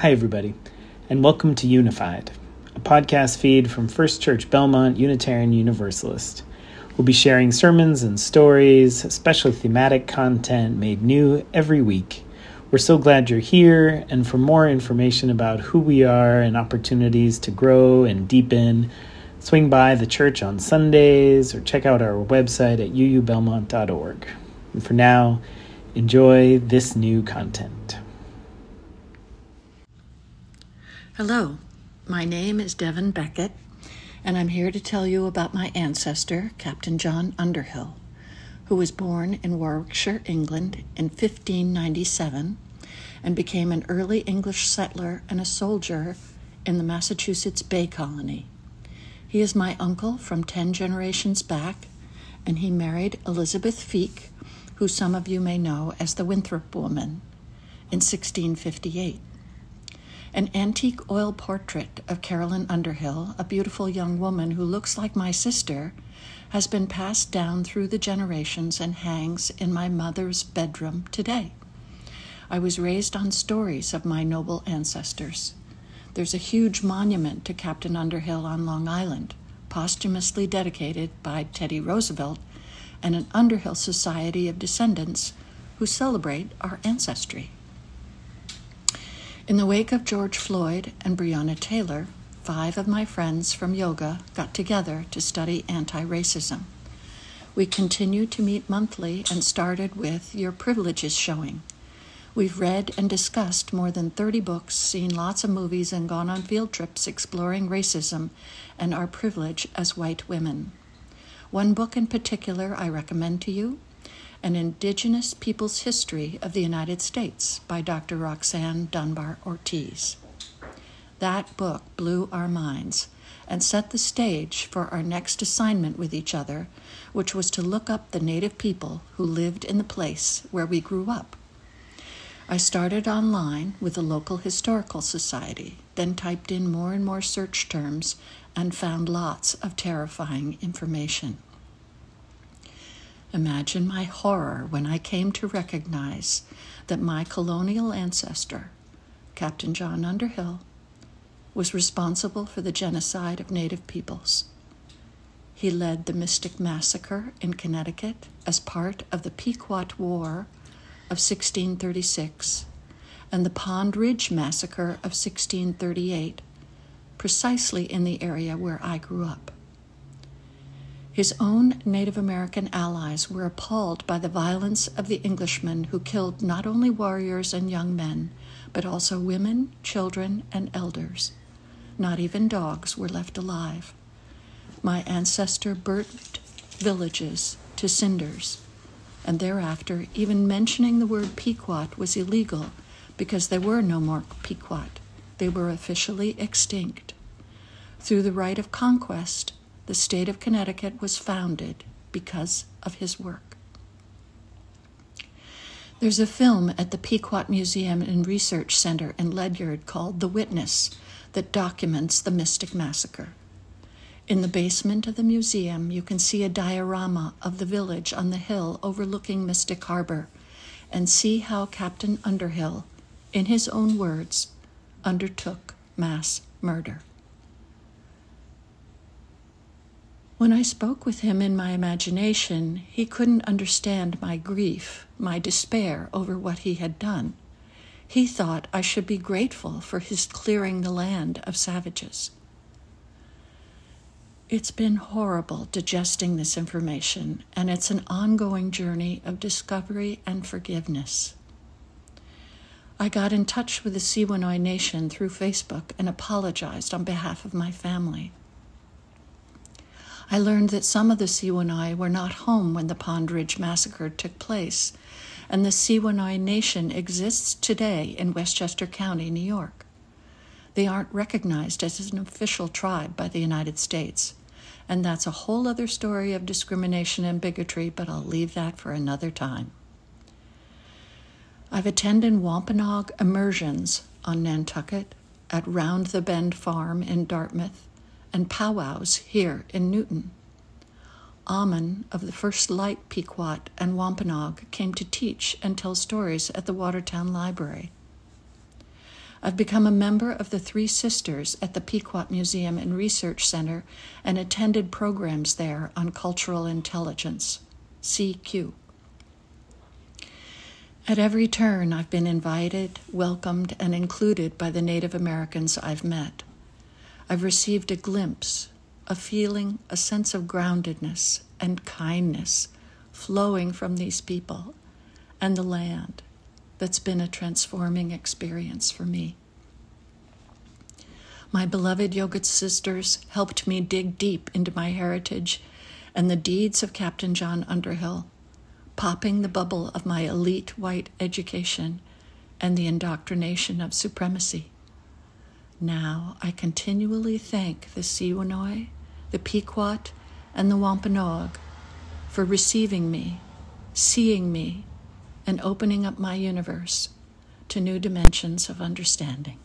Hi, everybody, and welcome to Unified, a podcast feed from First Church Belmont Unitarian Universalist. We'll be sharing sermons and stories, special thematic content made new every week. We're so glad you're here, and for more information about who we are and opportunities to grow and deepen, swing by the church on Sundays or check out our website at uubelmont.org. And for now, enjoy this new content. Hello, my name is Devon Beckett, and I'm here to tell you about my ancestor, Captain John Underhill, who was born in Warwickshire, England in 1597 and became an early English settler and a soldier in the Massachusetts Bay Colony. He is my uncle from 10 generations back, and he married Elizabeth Feake, who some of you may know as the Winthrop woman, in 1658. An antique oil portrait of Carolyn Underhill, a beautiful young woman who looks like my sister, has been passed down through the generations and hangs in my mother's bedroom today. I was raised on stories of my noble ancestors. There's a huge monument to Captain Underhill on Long Island, posthumously dedicated by Teddy Roosevelt, and an Underhill Society of Descendants who celebrate our ancestry. In the wake of George Floyd and Breonna Taylor, five of my friends from yoga got together to study anti racism. We continue to meet monthly and started with Your Privileges showing. We've read and discussed more than 30 books, seen lots of movies, and gone on field trips exploring racism and our privilege as white women. One book in particular I recommend to you an Indigenous Peoples History of the United States by Dr. Roxanne Dunbar Ortiz. That book blew our minds and set the stage for our next assignment with each other, which was to look up the native people who lived in the place where we grew up. I started online with the local historical society, then typed in more and more search terms and found lots of terrifying information. Imagine my horror when I came to recognize that my colonial ancestor, Captain John Underhill, was responsible for the genocide of Native peoples. He led the Mystic Massacre in Connecticut as part of the Pequot War of 1636 and the Pound Ridge Massacre of 1638, precisely in the area where I grew up. His own Native American allies were appalled by the violence of the Englishmen who killed not only warriors and young men, but also women, children, and elders. Not even dogs were left alive. My ancestor burnt villages to cinders, and thereafter, even mentioning the word Pequot was illegal because there were no more Pequot. They were officially extinct. Through the right of conquest, the state of Connecticut was founded because of his work. There's a film at the Pequot Museum and Research Center in Ledyard called The Witness that documents the Mystic Massacre. In the basement of the museum, you can see a diorama of the village on the hill overlooking Mystic Harbor and see how Captain Underhill, in his own words, undertook mass murder. When I spoke with him in my imagination, he couldn't understand my grief, my despair over what he had done. He thought I should be grateful for his clearing the land of savages. It's been horrible digesting this information, and it's an ongoing journey of discovery and forgiveness. I got in touch with the Siwanoy Nation through Facebook and apologized on behalf of my family. I learned that some of the Siwanoy were not home when the Pound Ridge Massacre took place, and the Siwanoy Nation exists today in Westchester County, New York. They aren't recognized as an official tribe by the United States, and that's a whole other story of discrimination and bigotry, but I'll leave that for another time. I've attended Wampanoag immersions on Nantucket, at Round the Bend Farm in Dartmouth, and powwows here in Newton. Amun of the First Light Pequot and Wampanoag came to teach and tell stories at the Watertown Library. I've become a member of the Three Sisters at the Pequot Museum and Research Center and attended programs there on cultural intelligence, CQ. At every turn, I've been invited, welcomed, and included by the Native Americans I've met. I've received a glimpse, a feeling, a sense of groundedness and kindness flowing from these people and the land that's been a transforming experience for me. My beloved yoga sisters helped me dig deep into my heritage and the deeds of Captain John Underhill popping the bubble of my elite white education and the indoctrination of supremacy. Now I continually thank the Siwanoy, the Pequot, and the Wampanoag for receiving me, seeing me, and opening up my universe to new dimensions of understanding.